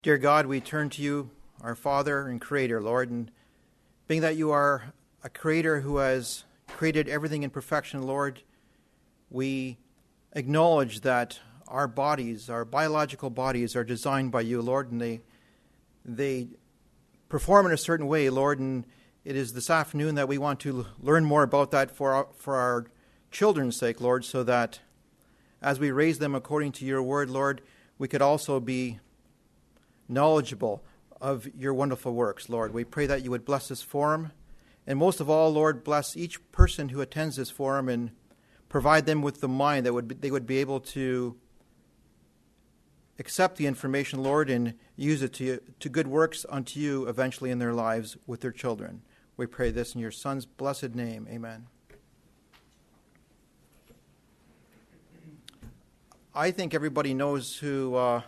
Dear God, we turn to you, our Father and Creator, Lord, and being that you are a Creator who has created everything in perfection, Lord, we acknowledge that our bodies, our biological bodies, are designed by you, Lord, and they they perform in a certain way, Lord, and it is this afternoon that we want to learn more about that for our, for our children's sake, Lord, so that as we raise them according to your word, Lord, we could also be knowledgeable of your wonderful works, Lord. We pray that you would bless this forum. And most of all, Lord, bless each person who attends this forum and provide them with the mind that would be, they would be able to accept the information, Lord, and use it to, to good works unto you eventually in their lives with their children. We pray this in your Son's blessed name. Amen. I think everybody knows who uh,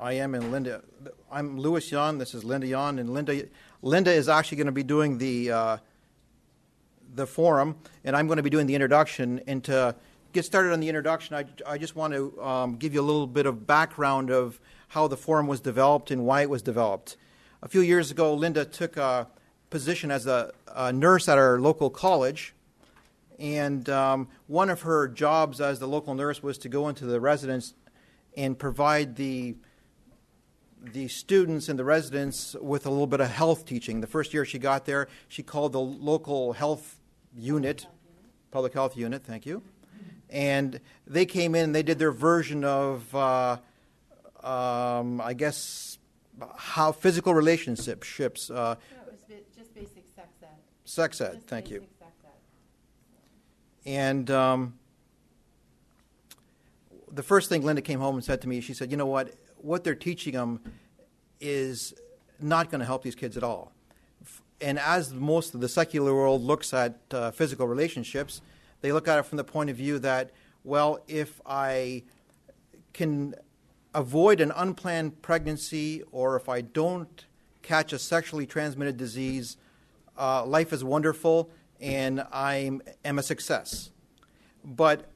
I am and Linda. I'm Louis Yon. This is Linda Yon, and Linda. Linda is actually going to be doing the uh, the forum, and I'm going to be doing the introduction. And to get started on the introduction, I, I just want to um, give you a little bit of background of how the forum was developed and why it was developed. A few years ago, Linda took a position as a, a nurse at our local college, and um, one of her jobs as the local nurse was to go into the residence and provide the the students and the residents with a little bit of health teaching. The first year she got there, she called the local health unit, public health unit, thank you. And they came in and they did their version of, uh, um, I guess, how physical relationships. Uh, no, it was just basic sex ed. Sex ed, just thank you. And um, the first thing Linda came home and said to me, she said, You know what? What they're teaching them is not going to help these kids at all. And as most of the secular world looks at uh, physical relationships, they look at it from the point of view that, well, if I can avoid an unplanned pregnancy or if I don't catch a sexually transmitted disease, uh, life is wonderful and I am a success. But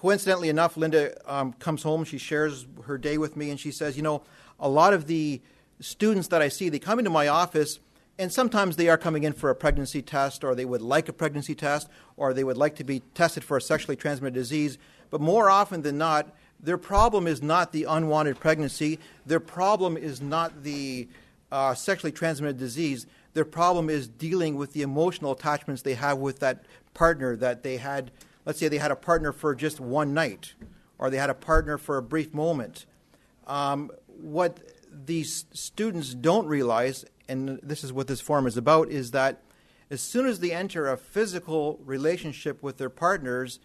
coincidentally enough, Linda um, comes home, she shares her day with me, and she says, You know, a lot of the students that I see, they come into my office and sometimes they are coming in for a pregnancy test or they would like a pregnancy test or they would like to be tested for a sexually transmitted disease. But more often than not, their problem is not the unwanted pregnancy. Their problem is not the uh, sexually transmitted disease. Their problem is dealing with the emotional attachments they have with that partner that they had. Let's say they had a partner for just one night, or they had a partner for a brief moment. Um, what these students don't realize, and this is what this forum is about, is that as soon as they enter a physical relationship with their partners,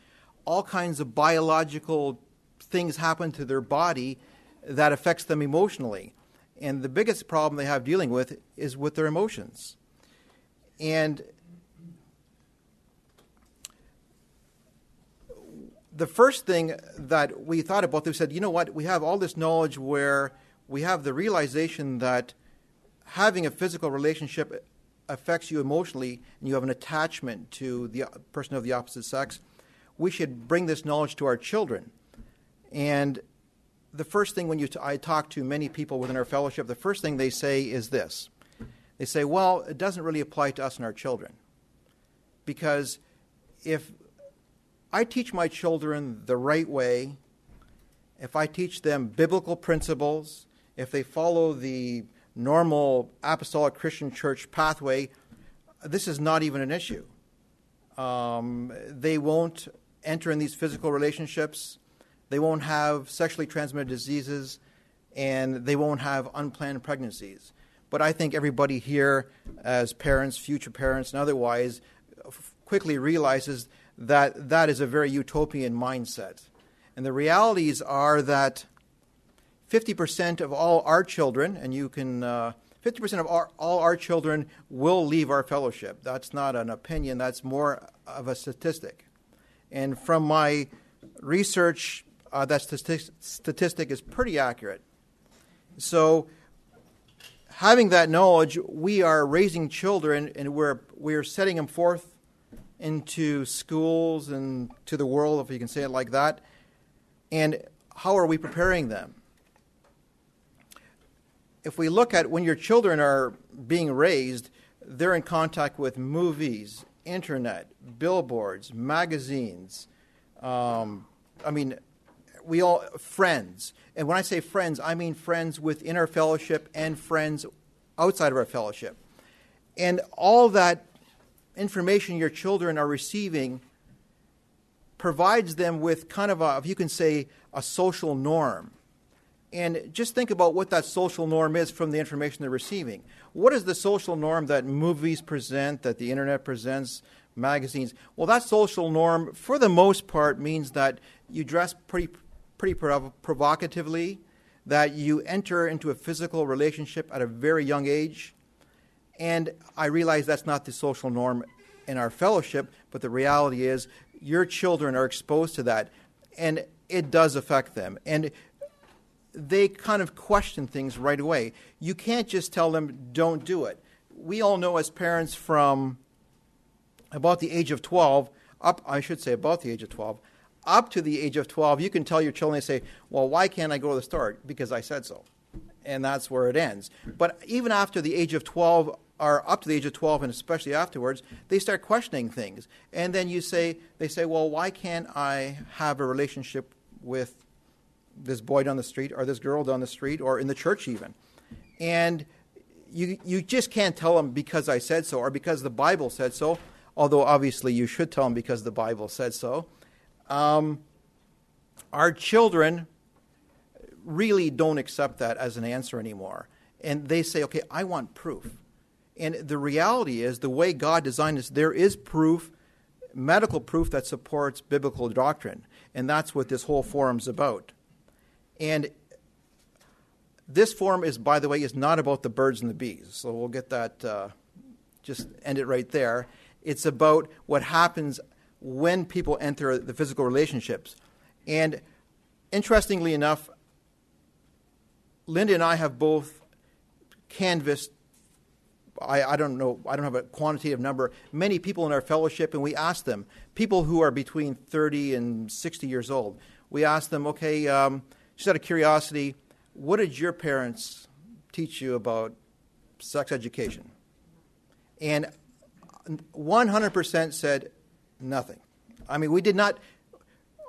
all kinds of biological things happen to their body that affects them emotionally. And the biggest problem they have dealing with is with their emotions. And the first thing that we thought about, they said, you know what, we have all this knowledge where we have the realization that having a physical relationship affects you emotionally and you have an attachment to the person of the opposite sex, we should bring this knowledge to our children. And the first thing when you t- I talk to many people within our fellowship, the first thing they say is this. They say, well, it doesn't really apply to us and our children. Because if I teach my children the right way, if I teach them biblical principles, if they follow the normal apostolic Christian church pathway, this is not even an issue. Um, they won't enter in these physical relationships, they won't have sexually transmitted diseases, and they won't have unplanned pregnancies. But I think everybody here, as parents, future parents, and otherwise, quickly realizes that that is a very utopian mindset. And the realities are that 50% of all our children, and you can, uh, 50% of our, all our children will leave our fellowship. That's not an opinion, that's more of a statistic. And from my research, uh, that statistic is pretty accurate. So, having that knowledge, we are raising children and we're, we're setting them forth into schools and to the world, if you can say it like that. And how are we preparing them? if we look at when your children are being raised, they're in contact with movies, internet, billboards, magazines. Um, I mean, we all friends. And when I say friends, I mean friends within our fellowship and friends outside of our fellowship. And all that information your children are receiving provides them with kind of a, if you can say, a social norm. And just think about what that social norm is from the information they're receiving. What is the social norm that movies present, that the internet presents, magazines? Well, that social norm, for the most part, means that you dress pretty, pretty prov- provocatively, that you enter into a physical relationship at a very young age. And I realize that's not the social norm in our fellowship, but the reality is your children are exposed to that, and it does affect them. And they kind of question things right away. You can't just tell them, don't do it. We all know as parents from about the age of 12, up, I should say about the age of 12, up to the age of 12, you can tell your children, they say, well, why can't I go to the store? Because I said so. And that's where it ends. But even after the age of 12, or up to the age of 12 and especially afterwards, they start questioning things. And then you say, they say, well, why can't I have a relationship with this boy down the street or this girl down the street or in the church even? And you, you just can't tell them because I said so or because the Bible said so, although obviously you should tell them because the Bible said so. Um, our children really don't accept that as an answer anymore. And they say, okay, I want proof. And the reality is, the way God designed this, there is proof, medical proof that supports biblical doctrine. And that's what this whole forum's about. And this forum is, by the way, is not about the birds and the bees. So we'll get that, uh, just end it right there. It's about what happens when people enter the physical relationships. And interestingly enough, Linda and I have both canvassed I, I, don't know, I don't have a quantitative number, many people in our fellowship, and we asked them, people who are between 30 and 60 years old, we asked them, okay, um, just out of curiosity, what did your parents teach you about sex education? And 100% said nothing. I mean, we did not.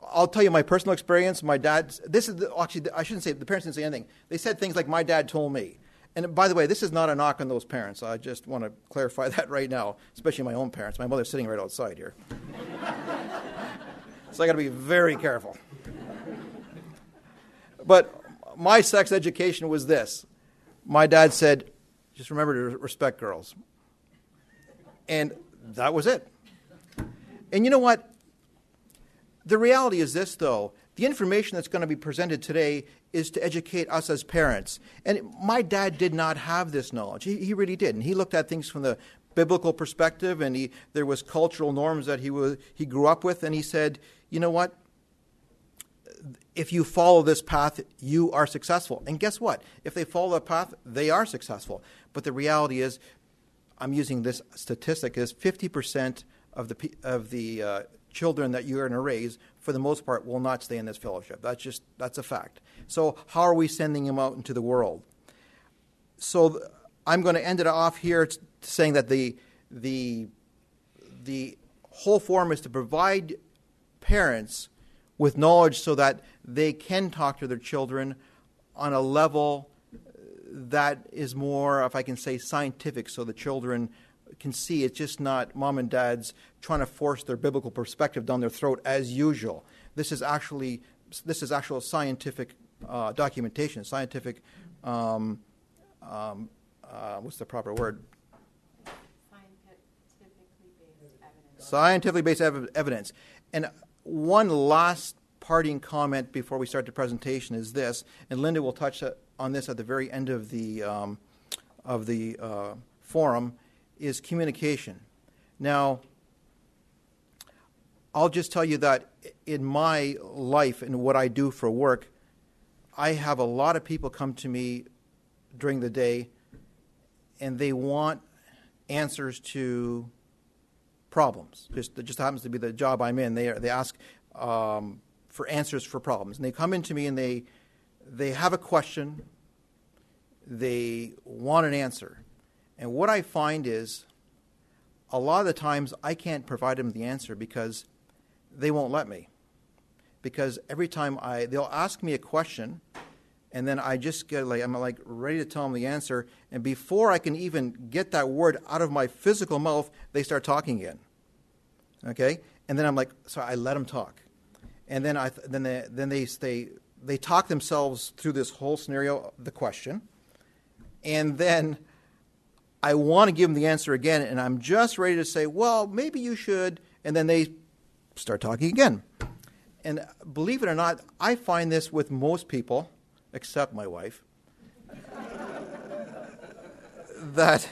I'll tell you my personal experience. My dad, this is the, actually, I shouldn't say the parents didn't say anything. They said things like, my dad told me. And by the way, this is not a knock on those parents. I just want to clarify that right now, especially my own parents. My mother's sitting right outside here. so I got to be very careful. But my sex education was this my dad said, just remember to respect girls. And that was it. And you know what? The reality is this, though. The information that's going to be presented today is to educate us as parents. And my dad did not have this knowledge. He, he really didn't. He looked at things from the biblical perspective, and he, there was cultural norms that he, was, he grew up with, and he said, you know what? If you follow this path, you are successful. And guess what? If they follow that path, they are successful. But the reality is, I'm using this statistic, is 50% of the, of the uh, children that you're going to raise, for the most part, will not stay in this fellowship. That's just that's a fact. So how are we sending them out into the world? So I'm going to end it off here saying that the the the whole form is to provide parents with knowledge so that they can talk to their children on a level that is more, if I can say, scientific, so the children can see it's just not mom and dad's trying to force their biblical perspective down their throat as usual. This is actually this is actual scientific uh, documentation, scientific. Um, um, uh, what's the proper word? Scientifically based evidence. And one last parting comment before we start the presentation is this, and Linda will touch on this at the very end of the um, of the uh, forum is communication. Now, I'll just tell you that in my life and what I do for work, I have a lot of people come to me during the day and they want answers to problems. Just, it just happens to be the job I'm in. They, they ask um, for answers for problems. And they come into me and they, they have a question they want an answer. And what I find is a lot of the times I can't provide them the answer because they won't let me. Because every time I, they'll ask me a question, and then I just get like, I'm like ready to tell them the answer, and before I can even get that word out of my physical mouth, they start talking again. Okay? And then I'm like, so I let them talk. And then I, then they, then they, they, they talk themselves through this whole scenario, the question, and then I want to give them the answer again, and I'm just ready to say, well, maybe you should, and then they start talking again. And believe it or not, I find this with most people, except my wife, that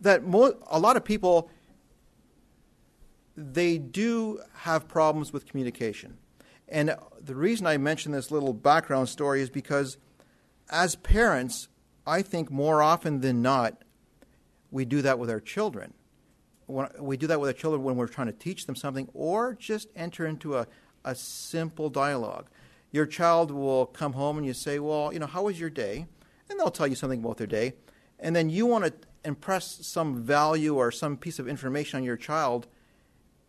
that mo- a lot of people they do have problems with communication. And the reason I mention this little background story is because as parents, I think more often than not, we do that with our children. We do that with our children when we're trying to teach them something or just enter into a, a simple dialogue. Your child will come home and you say, Well, you know, how was your day? And they'll tell you something about their day. And then you want to impress some value or some piece of information on your child,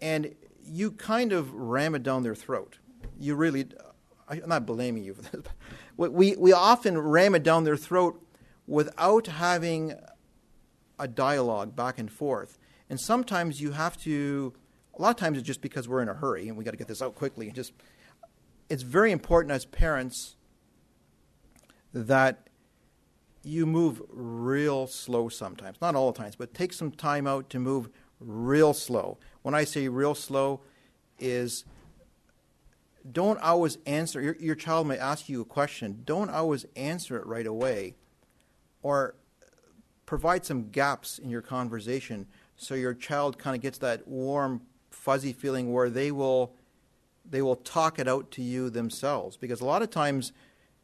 and you kind of ram it down their throat. You really, I'm not blaming you for this, but we, we often ram it down their throat without having a dialogue back and forth. And sometimes you have to, a lot of times it's just because we're in a hurry and we got to get this out quickly. And just, it's very important as parents that you move real slow sometimes. Not all the times, but take some time out to move real slow. When I say real slow, is don't always answer. Your, your child may ask you a question. Don't always answer it right away or provide some gaps in your conversation so your child kind of gets that warm, fuzzy feeling where they will they will talk it out to you themselves. Because a lot of times,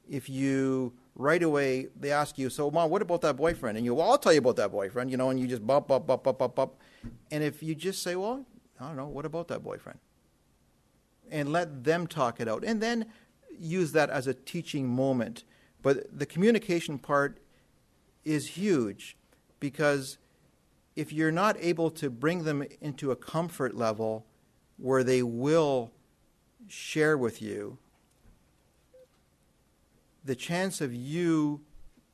if you right away they ask you, "So, mom, what about that boyfriend?" and you, "Well, I'll tell you about that boyfriend," you know, and you just bump, bump, bump, bump, bump, bump. And if you just say, "Well, I don't know, what about that boyfriend?" and let them talk it out, and then use that as a teaching moment. But the communication part is huge because if you're not able to bring them into a comfort level where they will share with you, the chance of you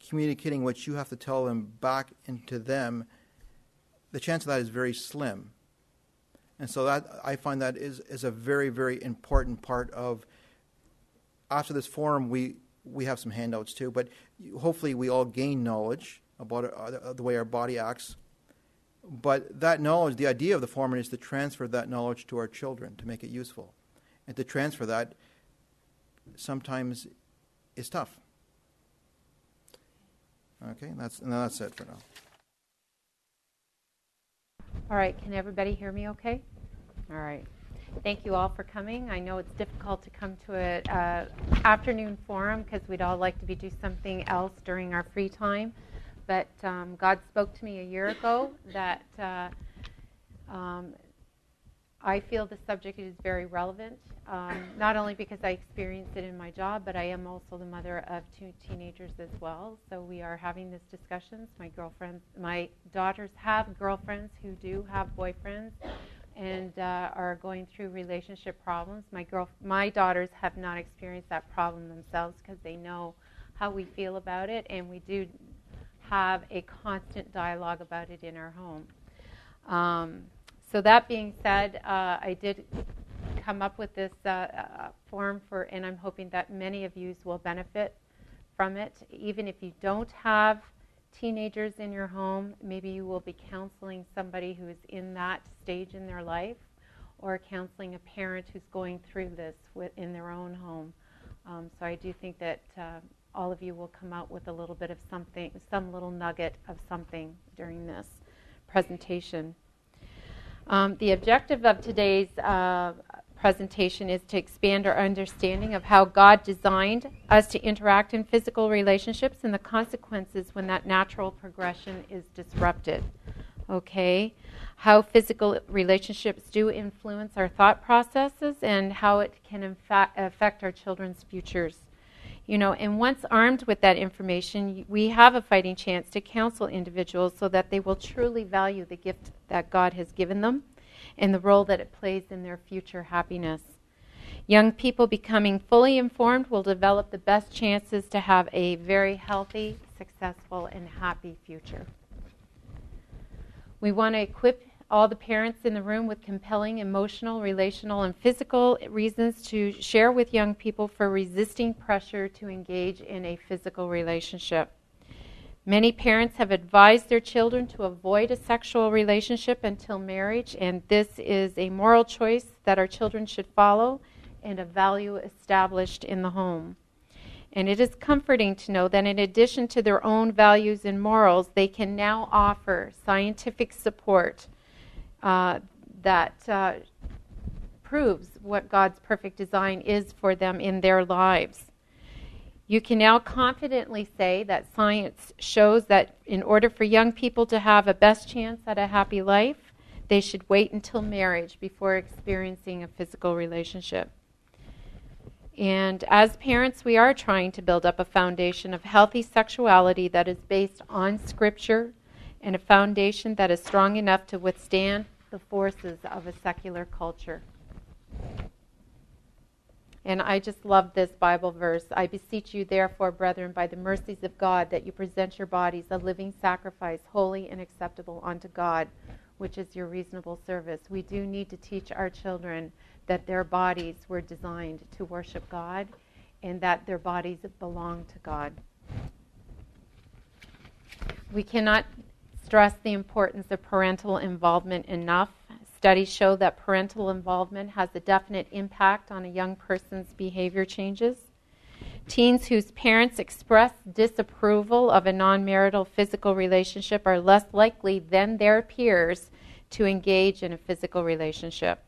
communicating what you have to tell them back into them, the chance of that is very slim. And so that I find that is, is a very, very important part of after this forum we we have some handouts too, but hopefully we all gain knowledge about the way our body acts. But that knowledge, the idea of the foreman is to transfer that knowledge to our children to make it useful. And to transfer that sometimes is tough. Okay, that's, and that's it for now. All right, can everybody hear me okay? All right. Thank you all for coming. I know it's difficult to come to an uh, afternoon forum because we'd all like to be do something else during our free time. But um, God spoke to me a year ago that uh, um, I feel the subject is very relevant, um, not only because I experienced it in my job, but I am also the mother of two teenagers as well. So we are having this discussions. My girlfriends, my daughters have girlfriends who do have boyfriends and uh, are going through relationship problems. My girl, my daughters have not experienced that problem themselves because they know how we feel about it, and we do have a constant dialogue about it in our home. Um, so that being said, uh, I did come up with this uh, uh form for, and I'm hoping that many of you will benefit from it, even if you don't have teenagers in your home. Maybe you will be counseling somebody who is in that stage in their life, or counseling a parent who's going through this in their own home. Um, so I do think that uh, all of you will come out with a little bit of something, some little nugget of something during this presentation. Um, the objective of today's uh, presentation is to expand our understanding of how God designed us to interact in physical relationships and the consequences when that natural progression is disrupted. Okay? How physical relationships do influence our thought processes and how it can affect our children's futures. You know, and once armed with that information, we have a fighting chance to counsel individuals so that they will truly value the gift that God has given them and the role that it plays in their future happiness. Young people becoming fully informed will develop the best chances to have a very healthy, successful, and happy future. We want to equip all the parents in the room with compelling emotional, relational, and physical reasons to share with young people for resisting pressure to engage in a physical relationship. Many parents have advised their children to avoid a sexual relationship until marriage, and this is a moral choice that our children should follow and a value established in the home. And it is comforting to know that in addition to their own values and morals, they can now offer scientific support uh, that uh, proves what God's perfect design is for them in their lives. You can now confidently say that science shows that in order for young people to have a best chance at a happy life, they should wait until marriage before experiencing a physical relationship. And as parents, we are trying to build up a foundation of healthy sexuality that is based on Scripture and a foundation that is strong enough to withstand the forces of a secular culture. And I just love this Bible verse. I beseech you, therefore, brethren, by the mercies of God, that you present your bodies a living sacrifice, holy and acceptable unto God, which is your reasonable service. We do need to teach our children that their bodies were designed to worship God and that their bodies belong to God. We cannot stress the importance of parental involvement enough. Studies show that parental involvement has a definite impact on a young person's behavior changes. Teens whose parents express disapproval of a non marital physical relationship are less likely than their peers to engage in a physical relationship.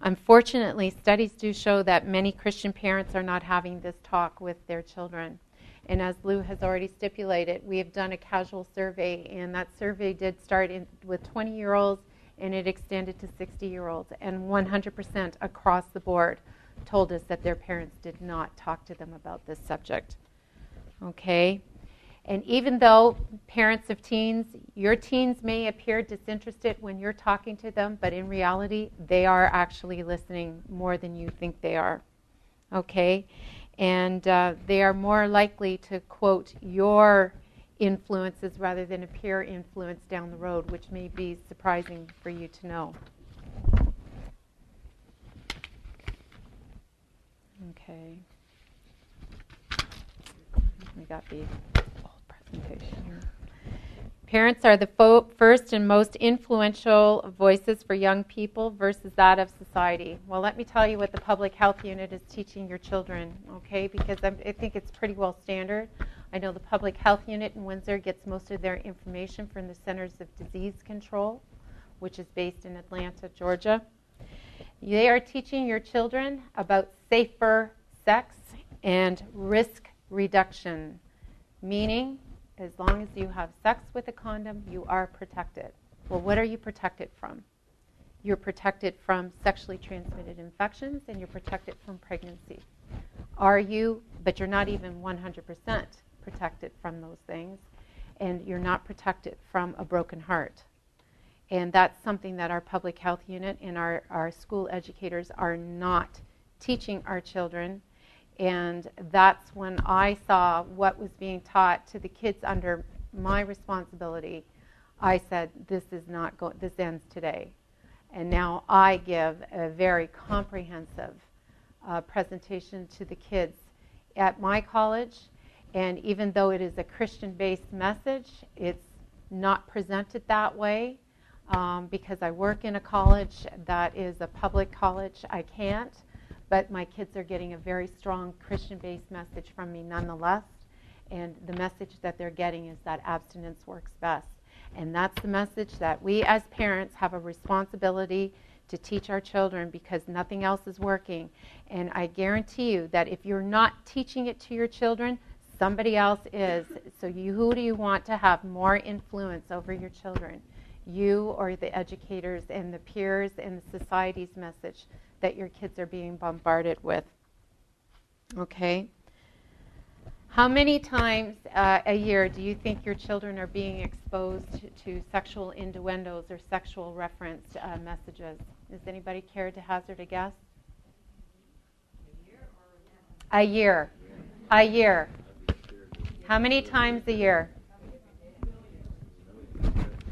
Unfortunately, studies do show that many Christian parents are not having this talk with their children. And as Lou has already stipulated, we have done a casual survey, and that survey did start in, with 20 year olds and it extended to 60 year olds. And 100% across the board told us that their parents did not talk to them about this subject. Okay? And even though parents of teens, your teens may appear disinterested when you're talking to them, but in reality, they are actually listening more than you think they are. Okay? And uh, they are more likely to quote your influences rather than a peer influence down the road, which may be surprising for you to know. Okay. We got the old presentation here. Parents are the fo- first and most influential voices for young people versus that of society. Well, let me tell you what the public health unit is teaching your children, okay? Because I'm, i think it's pretty well standard. I know the public health unit in Windsor gets most of their information from the Centers of Disease Control, which is based in Atlanta, Georgia. They are teaching your children about safer sex and risk reduction, meaning as long as you have sex with a condom, you are protected. Well, what are you protected from? You're protected from sexually transmitted infections and you're protected from pregnancy. Are you, but you're not even 100% protected from those things, and you're not protected from a broken heart. And that's something that our public health unit and our, our school educators are not teaching our children and that's when I saw what was being taught to the kids under my responsibility. I said, "This is not going. This ends today." And now I give a very comprehensive uh, presentation to the kids at my college. And even though it is a Christian-based message, it's not presented that way um, because I work in a college that is a public college. I can't but my kids are getting a very strong Christian based message from me nonetheless. And the message that they're getting is that abstinence works best. And that's the message that we as parents have a responsibility to teach our children because nothing else is working. And I guarantee you that if you're not teaching it to your children, somebody else is. So you, who do you want to have more influence over your children? You or the educators and the peers and the society's message? that your kids are being bombarded with. Okay? How many times uh, a year do you think your children are being exposed to, to sexual innuendos or sexual referenced uh, messages? Does anybody care to hazard a guess? A year. A year. How many times a year?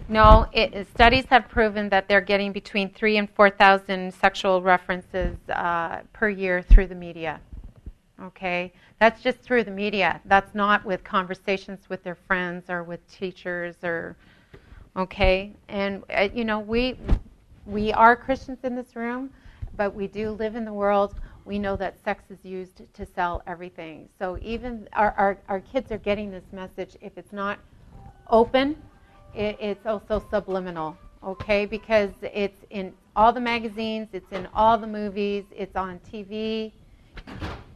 No, it, studies have proven that they're getting between three and four thousand sexual references uh, per year through the media. Okay, that's just through the media. That's not with conversations with their friends or with teachers or. Okay, and uh, you know we we are Christians in this room, but we do live in the world. We know that sex is used to sell everything. So even our, our, our kids are getting this message. If it's not open it, it's also subliminal, okay? Because it's in all the magazines, it's in all the movies, it's on TV,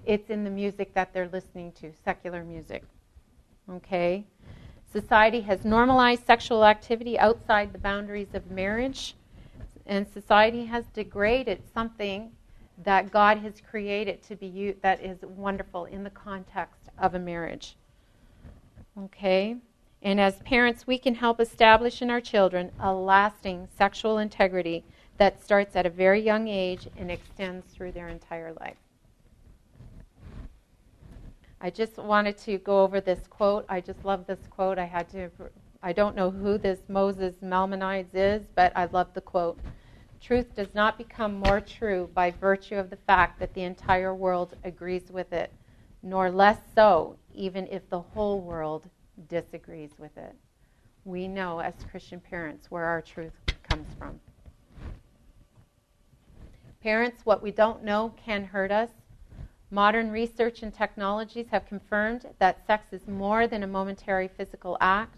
it's in the music that they're listening to, secular music, okay? Society has normalized sexual activity outside the boundaries of marriage, and society has degraded something that God has created to be used, that is wonderful in the context of a marriage. Okay? And as parents, we can help establish in our children a lasting sexual integrity that starts at a very young age and extends through their entire life. I just wanted to go over this quote. I just love this quote. I had to I don't know who this Moses Maimonides is, but I love the quote. Truth does not become more true by virtue of the fact that the entire world agrees with it, nor less so even if the whole world disagrees with it. We know as Christian parents where our truth comes from. Parents, what we don't know can hurt us. Modern research and technologies have confirmed that sex is more than a momentary physical act.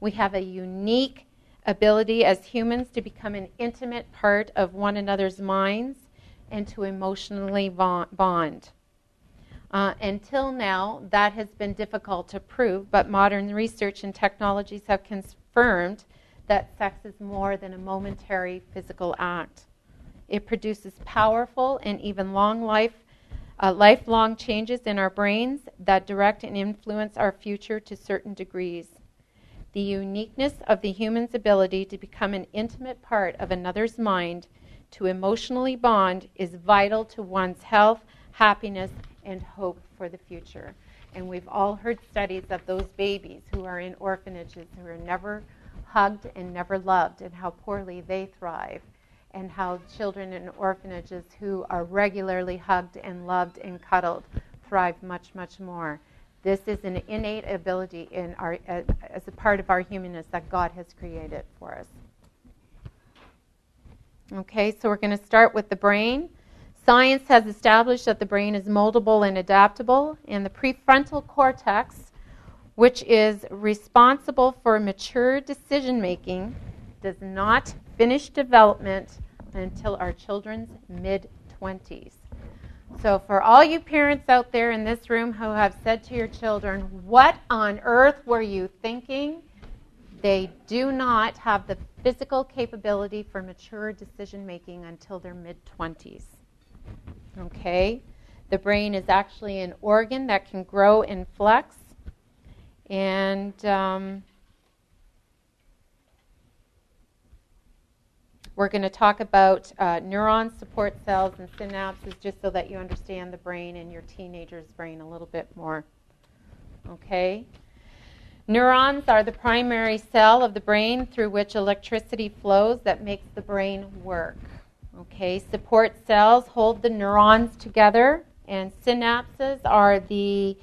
We have a unique ability as humans to become an intimate part of one another's minds and to emotionally bond. Uh, until now, that has been difficult to prove, but modern research and technologies have confirmed that sex is more than a momentary physical act. It produces powerful and even long life, uh, lifelong changes in our brains that direct and influence our future to certain degrees. The uniqueness of the human's ability to become an intimate part of another's mind, to emotionally bond, is vital to one's health, happiness, and hope for the future. And we've all heard studies of those babies who are in orphanages who are never hugged and never loved, and how poorly they thrive, and how children in orphanages who are regularly hugged and loved and cuddled thrive much, much more. This is an innate ability in our, uh, as a part of our humanness that God has created for us. Okay, so we're going to start with the brain. Science has established that the brain is moldable and adaptable, and the prefrontal cortex, which is responsible for mature decision making, does not finish development until our children's mid 20s. So, for all you parents out there in this room who have said to your children, What on earth were you thinking? They do not have the physical capability for mature decision making until their mid 20s. Okay? The brain is actually an organ that can grow and flex. And um, we're going to talk about uh, neurons, support cells, and synapses just so that you understand the brain and your teenager's brain a little bit more. Okay? Neurons are the primary cell of the brain through which electricity flows that makes the brain work. Okay, support cells hold the neurons together, and synapses are the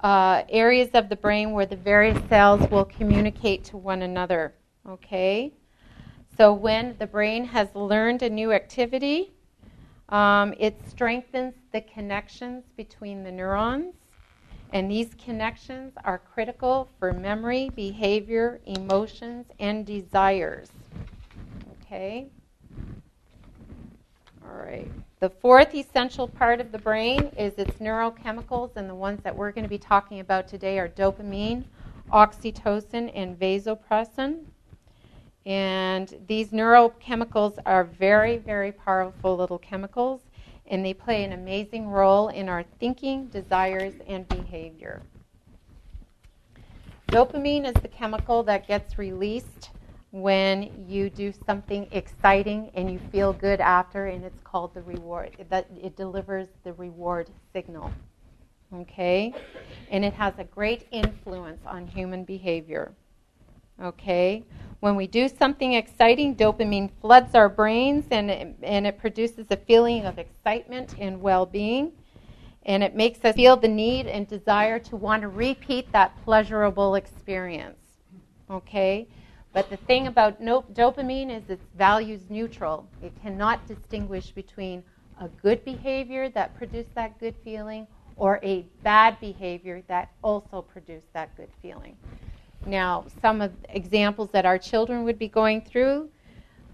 uh, areas of the brain where the various cells will communicate to one another. Okay, so when the brain has learned a new activity, um, it strengthens the connections between the neurons, and these connections are critical for memory, behavior, emotions, and desires. Okay. All right. The fourth essential part of the brain is its neurochemicals, and the ones that we're going to be talking about today are dopamine, oxytocin, and vasopressin. And these neurochemicals are very, very powerful little chemicals, and they play an amazing role in our thinking, desires, and behavior. Dopamine is the chemical that gets released when you do something exciting and you feel good after, and it's called the reward. That it delivers the reward signal. Okay, and it has a great influence on human behavior. Okay, when we do something exciting, dopamine floods our brains and it, and it produces a feeling of excitement and well-being and it makes us feel the need and desire to want to repeat that pleasurable experience. Okay? But the thing about no- dopamine is it's values neutral. It cannot distinguish between a good behavior that produced that good feeling or a bad behavior that also produced that good feeling. Now, some of examples that our children would be going through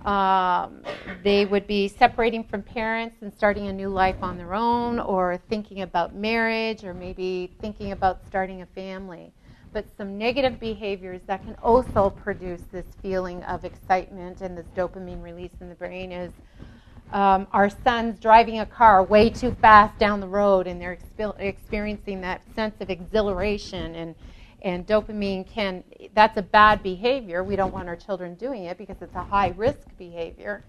um, they would be separating from parents and starting a new life on their own, or thinking about marriage, or maybe thinking about starting a family. But some negative behaviors that can also produce this feeling of excitement and this dopamine release in the brain is um, our sons driving a car way too fast down the road, and they're expe- experiencing that sense of exhilaration and and dopamine can that's a bad behavior. We don't want our children doing it because it's a high risk behavior.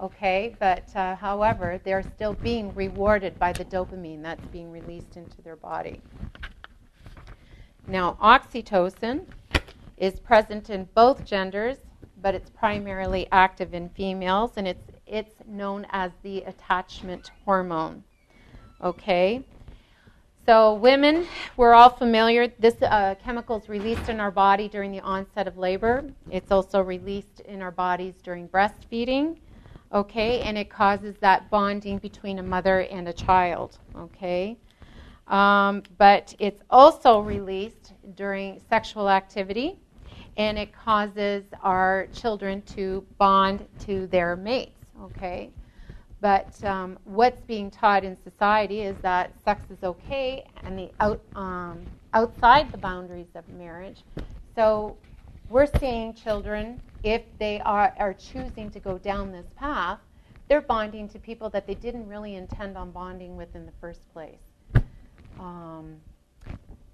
Okay but uh, however they're still being rewarded by the dopamine that's being released into their body. Now oxytocin is present in both genders but it's primarily active in females and it's it's known as the attachment hormone. Okay so, women, we're all familiar. This uh, chemical is released in our body during the onset of labor. It's also released in our bodies during breastfeeding. Okay, and it causes that bonding between a mother and a child. Okay, um, but it's also released during sexual activity, and it causes our children to bond to their mates. Okay, but um, what's being taught in society is that sex is okay and the out, um, outside the boundaries of marriage. So we're seeing children, if they are, are choosing to go down this path, they're bonding to people that they didn't really intend on bonding with in the first place. Um,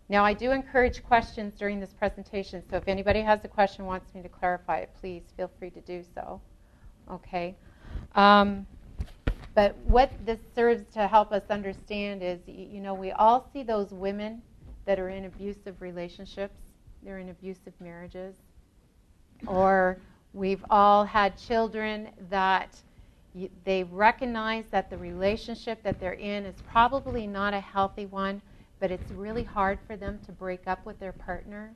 now, I do encourage questions during this presentation, so if anybody has a question wants me to clarify it, please feel free to do so. Okay. Um, but what this serves to help us understand is, you know, we all see those women that are in abusive relationships, they're in abusive marriages, or we've all had children that they recognize that the relationship that they're in is probably not a healthy one, but it's really hard for them to break up with their partner.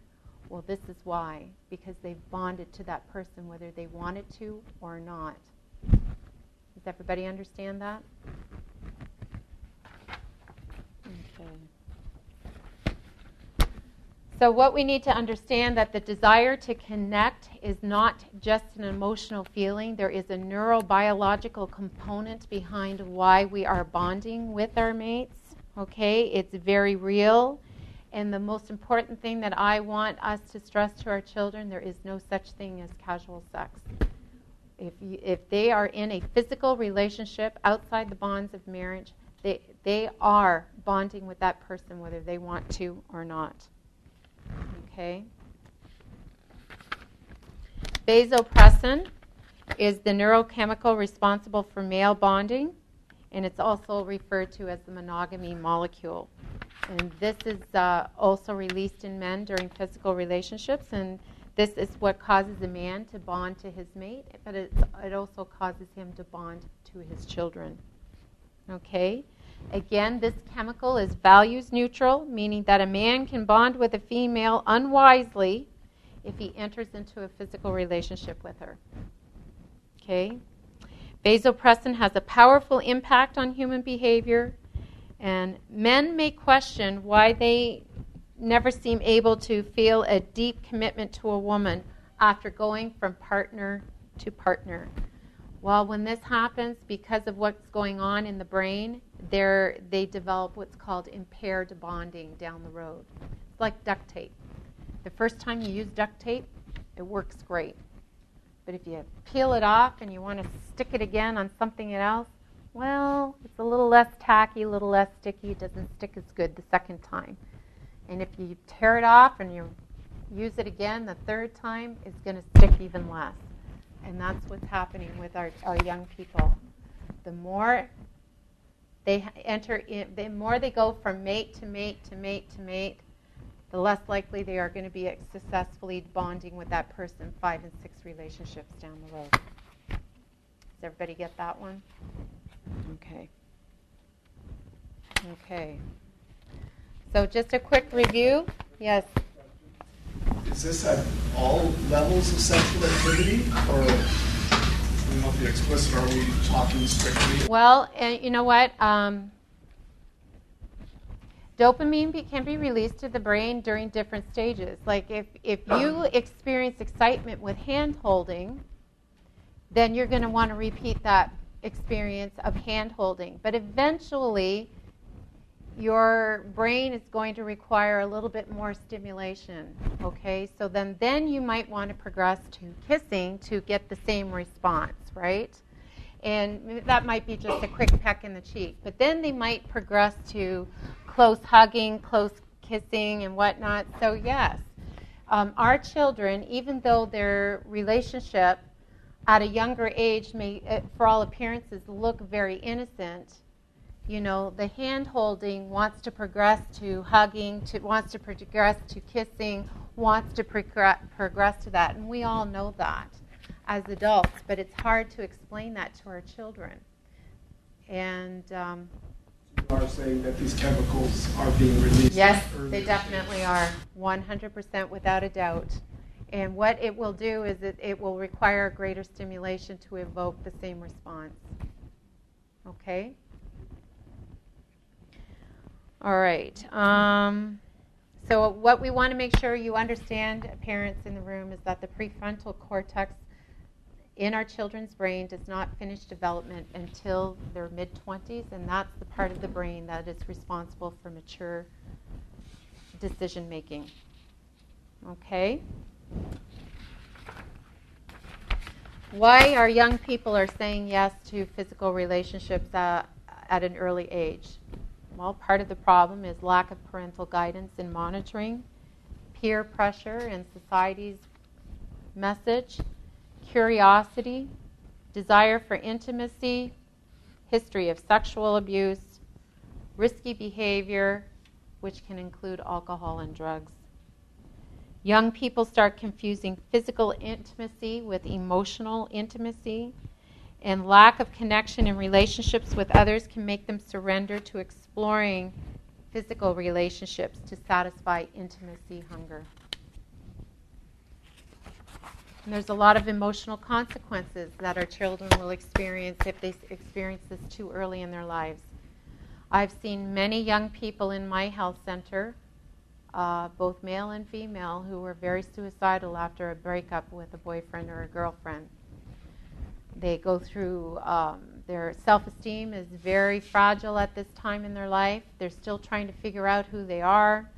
Well, this is why, because they've bonded to that person whether they wanted to or not. Does everybody understand that? Okay. So what we need to understand that the desire to connect is not just an emotional feeling. There is a neurobiological component behind why we are bonding with our mates. Okay? It's very real. And the most important thing that I want us to stress to our children, there is no such thing as casual sex if, you, if they are in a physical relationship outside the bonds of marriage, they, they are bonding with that person whether they want to or not. Okay? Vasopressin is the neurochemical responsible for male bonding, and it's also referred to as the monogamy molecule. And this is uh, also released in men during physical relationships, and this is what causes a man to bond to his mate, but it, it also causes him to bond to his children. Okay? Again, this chemical is values neutral, meaning that a man can bond with a female unwisely if he enters into a physical relationship with her. Okay? Vasopressin has a powerful impact on human behavior, and men may question why they never seem able to feel a deep commitment to a woman after going from partner to partner. Well, when this happens, because of what's going on in the brain, they develop what's called impaired bonding down the road. It's like duct tape. The first time you use duct tape, it works great. But if you peel it off and you want to stick it again on something else, well, it's a little less tacky, a little less sticky. It doesn't stick as good the second time. And if you tear it off and you use it again the third time, it's going to stick even less. And that's what's happening with our, our young people. The more they enter in, the more they go from mate to mate to mate to mate, the less likely they are going to be successfully bonding with that person five and six relationships down the road. Does everybody get that one? Okay. Okay. So just a quick review. Yes. Is this at all levels of sexual activity, or we not be explicit? Are we talking strictly? Well, and you know what? Um, dopamine can be released to the brain during different stages. Like if if you experience excitement with hand holding, then you're going to want to repeat that experience of hand holding. But eventually, your brain is going to require a little bit more stimulation. Okay, so then then you might want to progress to kissing to get the same response, right? And that might be just a quick peck in the cheek. But then they might progress to close hugging, close kissing, and whatnot. So yes, um, our children, even though their relationship at a younger age may, uh, for all appearances, look very innocent you know, the hand holding wants to progress to hugging, to, wants to progress to kissing, wants to progress, progress to that. And we all know that as adults, but it's hard to explain that to our children. And um, you are saying that these chemicals are being released. Yes, they definitely are, 100% without a doubt. And what it will do is it, it will require greater stimulation to evoke the same response. Okay? All right. Um, so, what we want to make sure you understand, parents in the room, is that the prefrontal cortex in our children's brain does not finish development until their mid 20s, and that's the part of the brain that is responsible for mature decision making. Okay? Why our young people are saying yes to physical relationships uh, at an early age? Well, part of the problem is lack of parental guidance and monitoring, peer pressure and society's message, curiosity, desire for intimacy, history of sexual abuse, risky behavior, which can include alcohol and drugs. Young people start confusing physical intimacy with emotional intimacy, and lack of connection and relationships with others can make them surrender to exploring physical relationships to satisfy intimacy hunger. And there's a lot of emotional consequences that our children will experience if they experience this too early in their lives. I've seen many young people in my health center, uh, both male and female, who were very suicidal after a breakup with a boyfriend or a girlfriend. They go through, um, their self esteem is very fragile at this time in their life. They're still trying to figure out who they are.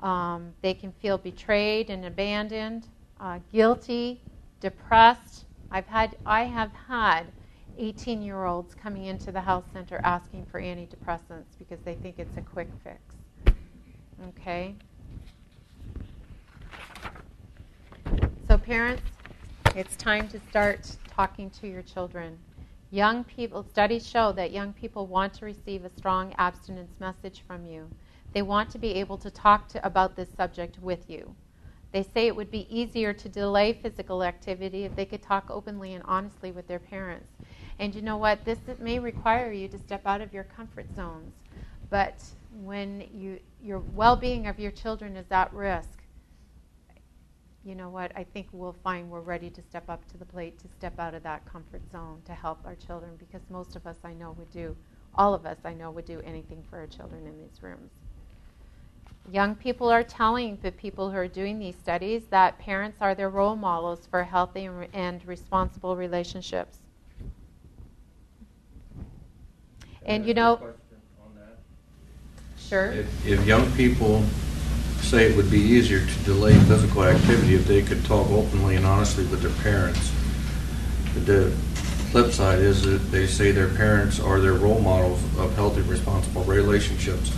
Um, they can feel betrayed and abandoned, uh, guilty, depressed. I've had, I have had 18 year olds coming into the health center asking for antidepressants because they think it's a quick fix. Okay? So, parents, it's time to start talking to your children. Young people, studies show that young people want to receive a strong abstinence message from you. They want to be able to talk to, about this subject with you. They say it would be easier to delay physical activity if they could talk openly and honestly with their parents. And you know what? This may require you to step out of your comfort zones. But when you, your well being of your children is at risk, you know what, I think we'll find we're ready to step up to the plate, to step out of that comfort zone to help our children because most of us I know would do, all of us I know would do anything for our children in these rooms. Young people are telling the people who are doing these studies that parents are their role models for healthy and responsible relationships. And you know, sure. If, if young people say it would be easier to delay physical activity if they could talk openly and honestly with their parents. The flip side is that they say their parents are their role models of healthy, responsible relationships.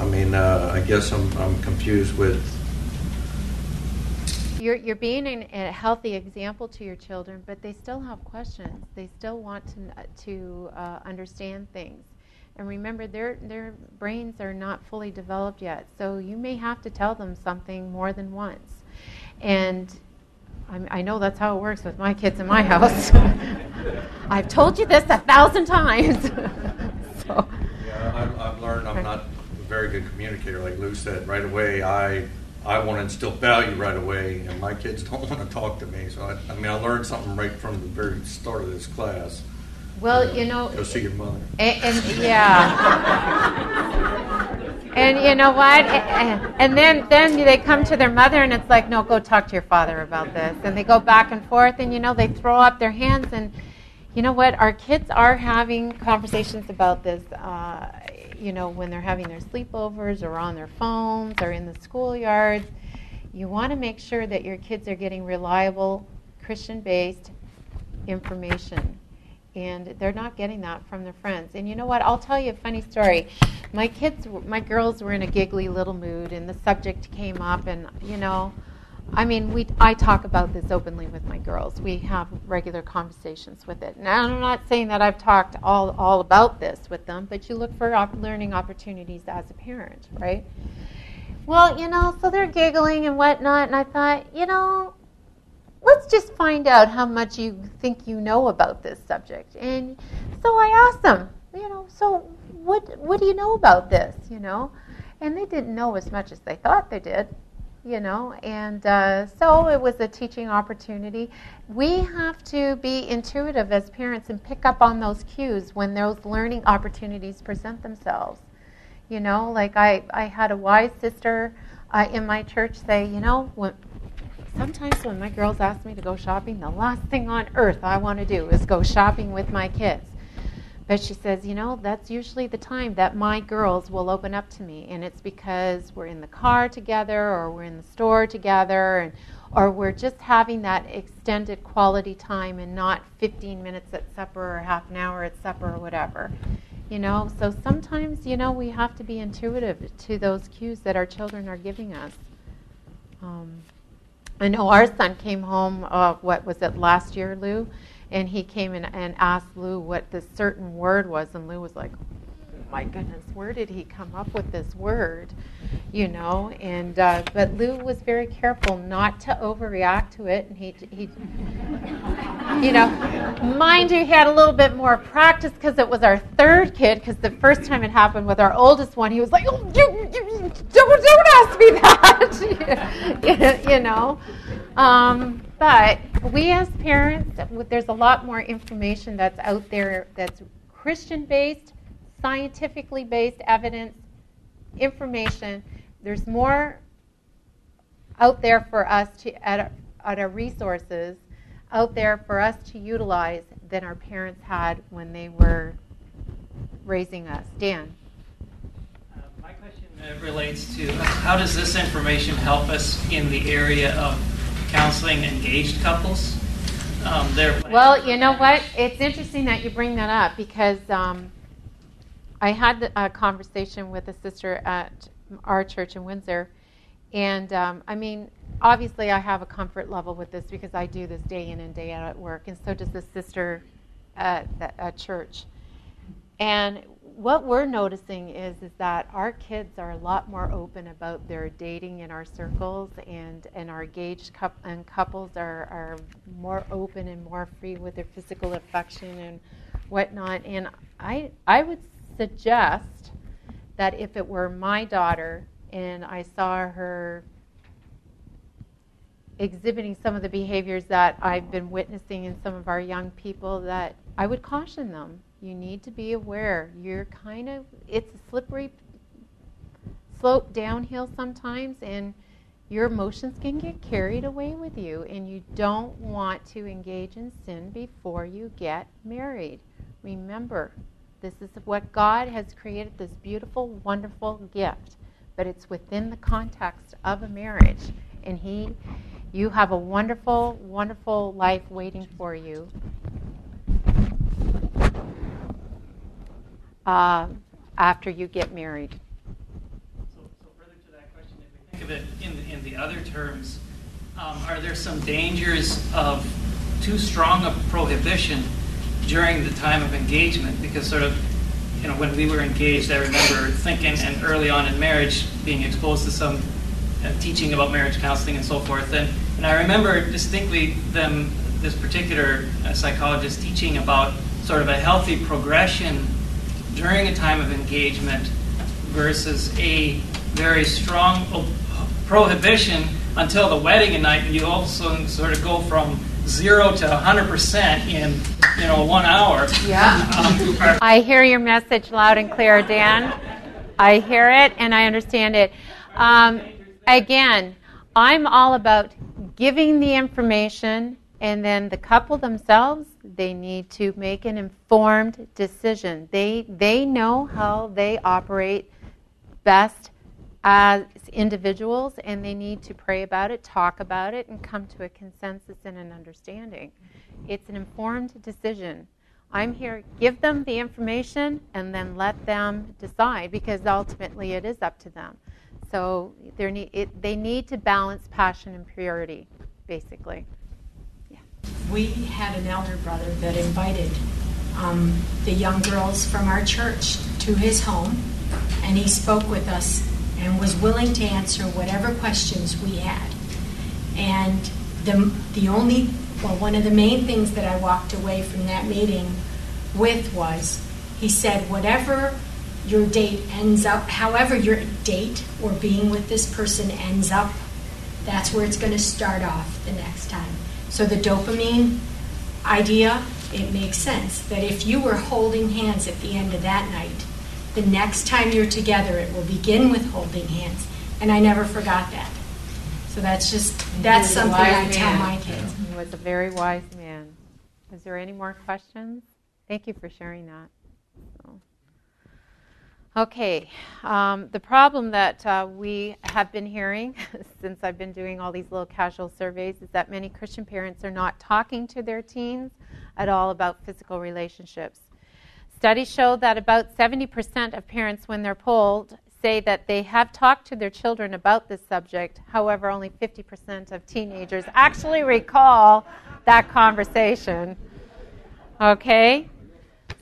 I mean, uh, I guess I'm, I'm confused with, You're, you're being an, a healthy example to your children, but they still have questions. They still want to, to uh, understand things. And remember, their, their brains are not fully developed yet. So you may have to tell them something more than once. And I'm, i know that's how it works with my kids in my house. I've told you this a thousand times. so. yeah, I've, I've learned I'm not a very good communicator. Like Lou said, right away, I, I want to instill value right away, and my kids don't want to talk to me. So, I, I mean, I learned something right from the very start of this class. Well, you know, go see your mother. And, and yeah. and you know what? And, and then then they come to their mother, and it's like, no, go talk to your father about this. And they go back and forth, and you know, they throw up their hands. And you know what? Our kids are having conversations about this. Uh, you know, when they're having their sleepovers, or on their phones, or in the schoolyards. You want to make sure that your kids are getting reliable, Christian-based information and they're not getting that from their friends. And you know what? I'll tell you a funny story. My kids, my girls were in a giggly little mood, and the subject came up, and you know, I mean, we I talk about this openly with my girls. We have regular conversations with it. Now, I'm not saying that I've talked all all about this with them, but you look for op- learning opportunities as a parent, right? Well, you know, so they're giggling and whatnot, and I thought, you know, let's just find out how much you think you know about this subject. And so I asked them, you know, so what what do you know about this, you know? And they didn't know as much as they thought they did, you know. And uh, so it was a teaching opportunity. We have to be intuitive as parents and pick up on those cues when those learning opportunities present themselves. You know, like I, I had a wise sister uh, in my church say, you know, when, sometimes when my girls ask me to go shopping, the last thing on earth I want to do is go shopping with my kids. But she says, you know, that's usually the time that my girls will open up to me, and it's because we're in the car together, or we're in the store together, and or we're just having that extended quality time, and not 15 minutes at supper or half an hour at supper or whatever. You know, so sometimes you know we have to be intuitive to those cues that our children are giving us. Um, I know our son came home, uh, what was it, last year, Lou? And he came in and asked Lou what this certain word was, and Lou was like, my goodness, where did he come up with this word? You know, and uh, but Lou was very careful not to overreact to it, and he he, you know, mind you, he had a little bit more practice because it was our third kid. Because the first time it happened with our oldest one, he was like, oh, you, you, don't ask me that, you know. Um, but we as parents, there's a lot more information that's out there that's Christian based scientifically based evidence, information. There's more out there for us to, at, at our resources, out there for us to utilize than our parents had when they were raising us. Dan. Uh, relates to how does this information help us in the area of counseling engaged couples? Um, well, you know what? It's interesting that you bring that up because um, I had a conversation with a sister at our church in Windsor, and um, I mean, obviously, I have a comfort level with this because I do this day in and day out at work, and so does the sister at, at church. And what we're noticing is is that our kids are a lot more open about their dating in our circles, and and our engaged and couples are are more open and more free with their physical affection and whatnot. And I I would suggest that if it were my daughter and I saw her exhibiting some of the behaviors that I've been witnessing in some of our young people, that I would caution them. You need to be aware. You're kind of, it's a slippery slope downhill sometimes, and your emotions can get carried away with you, and you don't want to engage in sin before you get married. Remember, this is what God has created this beautiful, wonderful gift, but it's within the context of a marriage. And He, you have a wonderful, wonderful life waiting for you. Uh, after you get married. So, so, further to that question, if we think of it in, in the other terms, um, are there some dangers of too strong a prohibition during the time of engagement? Because sort of, you know, when we were engaged, I remember thinking, and early on in marriage, being exposed to some uh, teaching about marriage counseling and so forth, and, and I remember distinctly them, this particular uh, psychologist teaching about sort of a healthy progression during a time of engagement versus a very strong prohibition until the wedding night, and you also sort of go from zero to 100% in you know one hour. Yeah. Um, I hear your message loud and clear, Dan. I hear it and I understand it. Um, again, I'm all about giving the information, and then the couple themselves they need to make an informed decision. They they know how they operate best as individuals and they need to pray about it, talk about it, and come to a consensus and an understanding. It's an informed decision. I'm here, give them the information and then let them decide because ultimately it is up to them. So need, it, they need to balance passion and purity, basically. We had an elder brother that invited um, the young girls from our church to his home, and he spoke with us and was willing to answer whatever questions we had. And the, the only, well, one of the main things that I walked away from that meeting with was he said, whatever your date ends up, however your date or being with this person ends up, that's where it's going to start off the next time. So the dopamine idea, it makes sense that if you were holding hands at the end of that night, the next time you're together, it will begin with holding hands. And I never forgot that. So that's just, that's something I man. tell my kids. He was a very wise man. Is there any more questions? Thank you for sharing that. Okay, um, the problem that uh, we have been hearing since I've been doing all these little casual surveys is that many Christian parents are not talking to their teens at all about physical relationships. Studies show that about 70% of parents, when they're polled, say that they have talked to their children about this subject. However, only 50% of teenagers actually recall that conversation. Okay?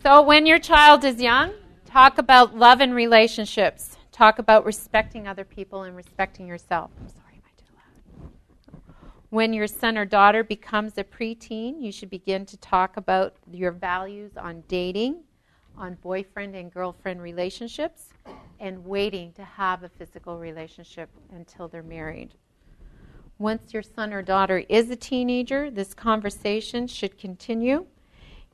So, when your child is young, talk about love and relationships. Talk about respecting other people and respecting yourself. I'm sorry, I did loud. When your son or daughter becomes a preteen, you should begin to talk about your values on dating, on boyfriend and girlfriend relationships and waiting to have a physical relationship until they're married. Once your son or daughter is a teenager, this conversation should continue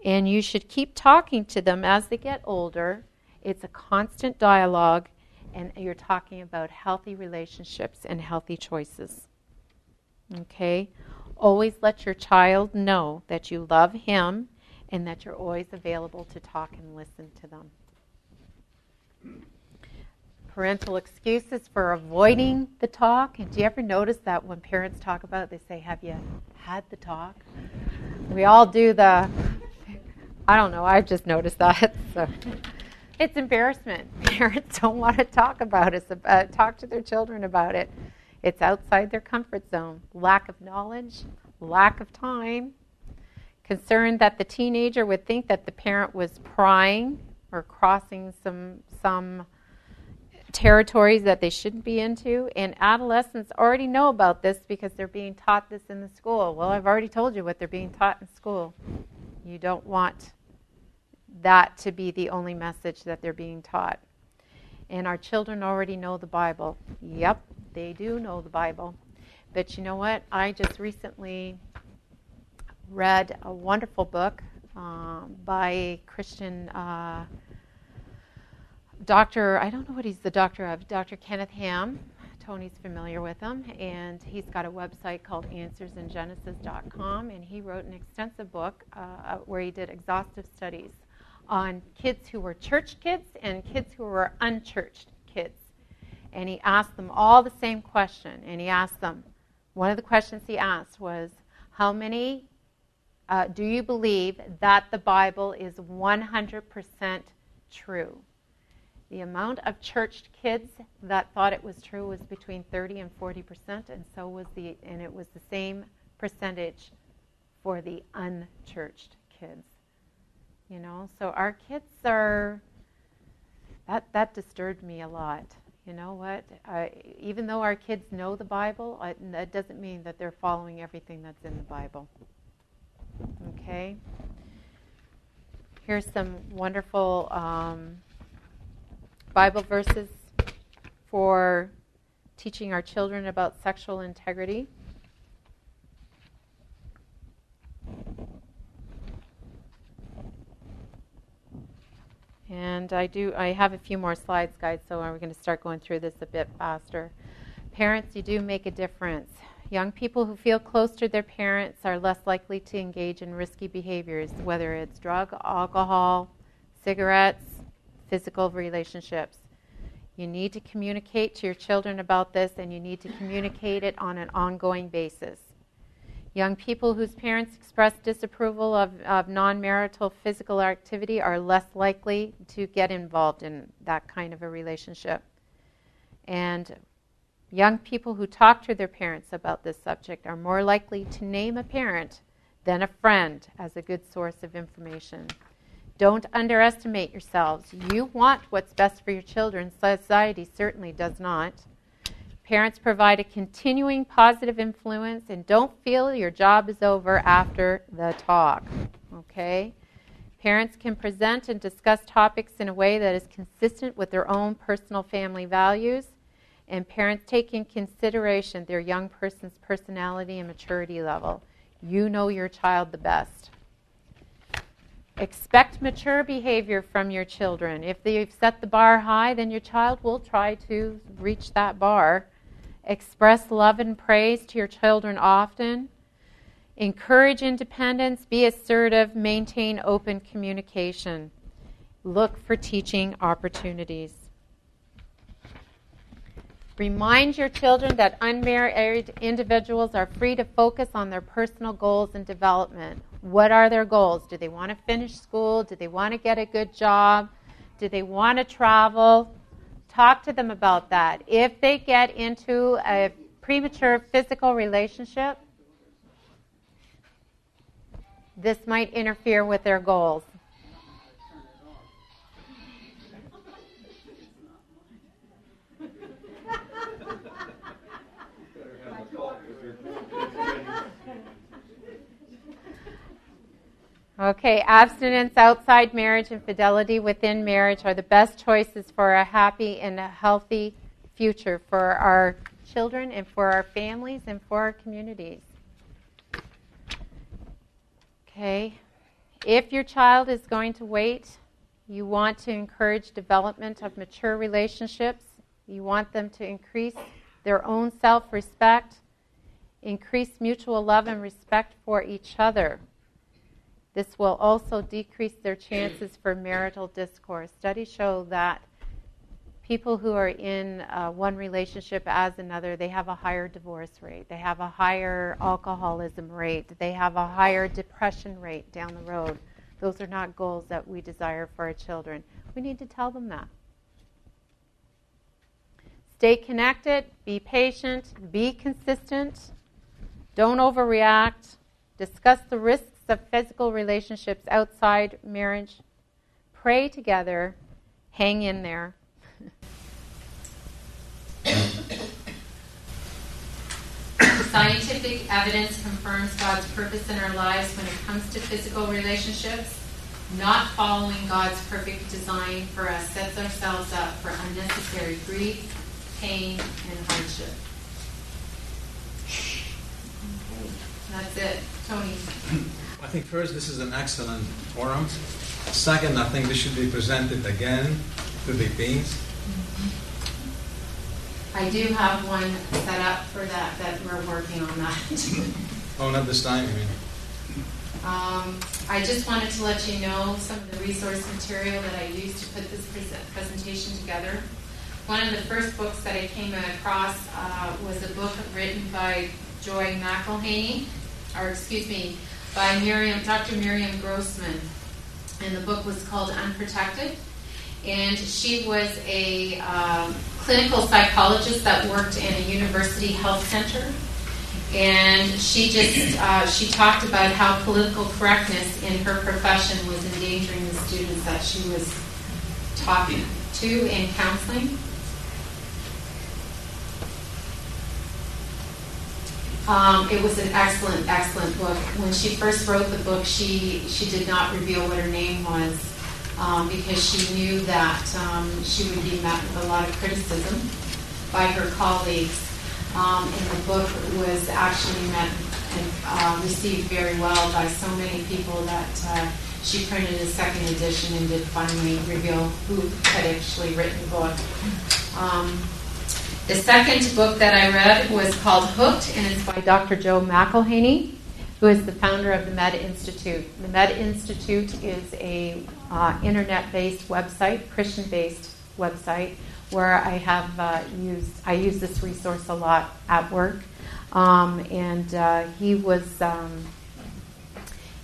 and you should keep talking to them as they get older. It's a constant dialogue and you're talking about healthy relationships and healthy choices. Okay? Always let your child know that you love him and that you're always available to talk and listen to them. Parental excuses for avoiding the talk. And do you ever notice that when parents talk about it, they say, Have you had the talk? We all do the, I don't know, I've just noticed that. So. It's embarrassment. Parents don't want to talk about it, about, talk to their children about it. It's outside their comfort zone. Lack of knowledge, lack of time, concern that the teenager would think that the parent was prying or crossing some some territories that they shouldn't be into and adolescents already know about this because they're being taught this in the school well i've already told you what they're being taught in school you don't want that to be the only message that they're being taught and our children already know the bible yep they do know the bible but you know what i just recently read a wonderful book um, by Christian uh, doctor. I don't know what he's the doctor of, Dr. Kenneth Ham. Tony's familiar with him, and he's got a website called AnswersInGenesis.com, and he wrote an extensive book uh, uh, where he did exhaustive studies on kids who were church kids and kids who were unchurched kids. And he asked them all the same question, and he asked them, one of the questions he asked was, how many uh, do you believe that the Bible is 100% true? The amount of churched kids that thought it was true was between 30 and 40 percent, and so was the and it was the same percentage for the unchurched kids. You know, so our kids are that that disturbed me a lot. You know what? I, even though our kids know the Bible, I, that doesn't mean that they're following everything that's in the Bible. Okay. Here's some wonderful um, Bible verses for teaching our children about sexual integrity. And I do I have a few more slides, guys, so we're going to start going through this a bit faster. Parents, you do make a difference. Young people who feel close to their parents are less likely to engage in risky behaviors, whether it's drug, alcohol, cigarettes, physical relationships. You need to communicate to your children about this and you need to communicate it on an ongoing basis. Young people whose parents express disapproval of, of non marital physical activity are less likely to get involved in that kind of a relationship. And young people who talk to their parents about this subject are more likely to name a parent than a friend as a good source of information. Don't underestimate yourselves. You want what's best for your children. Society certainly does not. Parents provide a continuing positive influence and don't feel your job is over after the talk. Okay? Parents can present and discuss topics in a way that is consistent with their own personal family values, and parents take in consideration their young person's personality and maturity level. You know your child the best. Expect mature behavior from your children. If they've set the bar high, then your child will try to reach that bar. Express love and praise to your children often. Encourage independence, be assertive, maintain open communication. Look for teaching opportunities. Remind your children that unmarried individuals are free to focus on their personal goals and development. What are their goals? Do they want to finish school? Do they want to get a good job? Do they want to travel? Talk to them about that. If they get into a premature physical relationship, this might interfere with their goals. Okay, abstinence outside marriage and fidelity within marriage are the best choices for a happy and a healthy future for our children and for our families and for our communities. Okay, if your child is going to wait, you want to encourage development of mature relationships. You want them to increase their own self respect, increase mutual love and respect for each other. This will also decrease their chances for marital discourse. Studies show that people who are in uh, one relationship as another, they have a higher divorce rate, they have a higher alcoholism rate, they have a higher depression rate down the road. Those are not goals that we desire for our children. We need to tell them that. Stay connected, be patient, be consistent, don't overreact, discuss the risks of physical relationships outside marriage. Pray together. Hang in there. Scientific evidence confirms God's purpose in our lives when it comes to physical relationships. Not following God's perfect design for us sets ourselves up for unnecessary grief, pain, and hardship. That's it. Tony. I think first, this is an excellent forum. Second, I think this should be presented again to the deans. I do have one set up for that, that we're working on that. oh, not this time, I mean. Um, I just wanted to let you know some of the resource material that I used to put this presentation together. One of the first books that I came across uh, was a book written by Joy McIlhaney, or excuse me, by Miriam, Dr. Miriam Grossman, and the book was called Unprotected. And she was a um, clinical psychologist that worked in a university health center. And she just uh, she talked about how political correctness in her profession was endangering the students that she was talking to in counseling. Um, it was an excellent, excellent book. When she first wrote the book, she, she did not reveal what her name was um, because she knew that um, she would be met with a lot of criticism by her colleagues. Um, and the book was actually met and uh, received very well by so many people that uh, she printed a second edition and did finally reveal who had actually written the book. The second book that I read was called Hooked, and it's by Dr. Joe McIlhaney, who is the founder of the Med Institute. The Med Institute is a uh, internet-based website, Christian-based website, where I have uh, used I use this resource a lot at work. Um, and uh, he was um,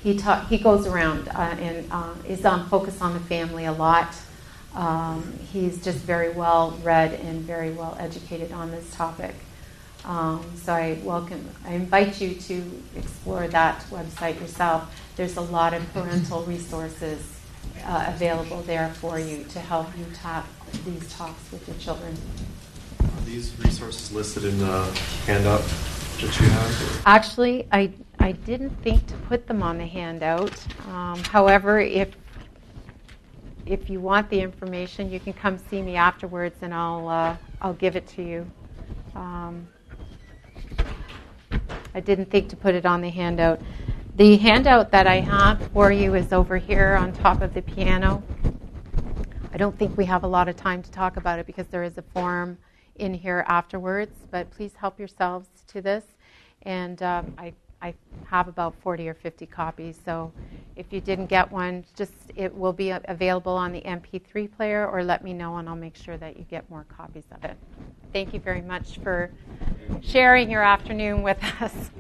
he ta- he goes around uh, and uh, is on focus on the family a lot. Um, he's just very well read and very well educated on this topic. Um, so I welcome, I invite you to explore that website yourself. There's a lot of parental resources uh, available there for you to help you talk these talks with your children. Are these resources listed in the handout that you have? Actually, I, I didn't think to put them on the handout. Um, however, if if you want the information, you can come see me afterwards, and I'll uh, I'll give it to you. Um, I didn't think to put it on the handout. The handout that I have for you is over here on top of the piano. I don't think we have a lot of time to talk about it because there is a form in here afterwards, but please help yourselves to this. And um, I, I have about 40 or 50 copies, so if you didn't get one, just it will be available on the MP3 player, or let me know and I'll make sure that you get more copies of it. Thank you very much for sharing your afternoon with us.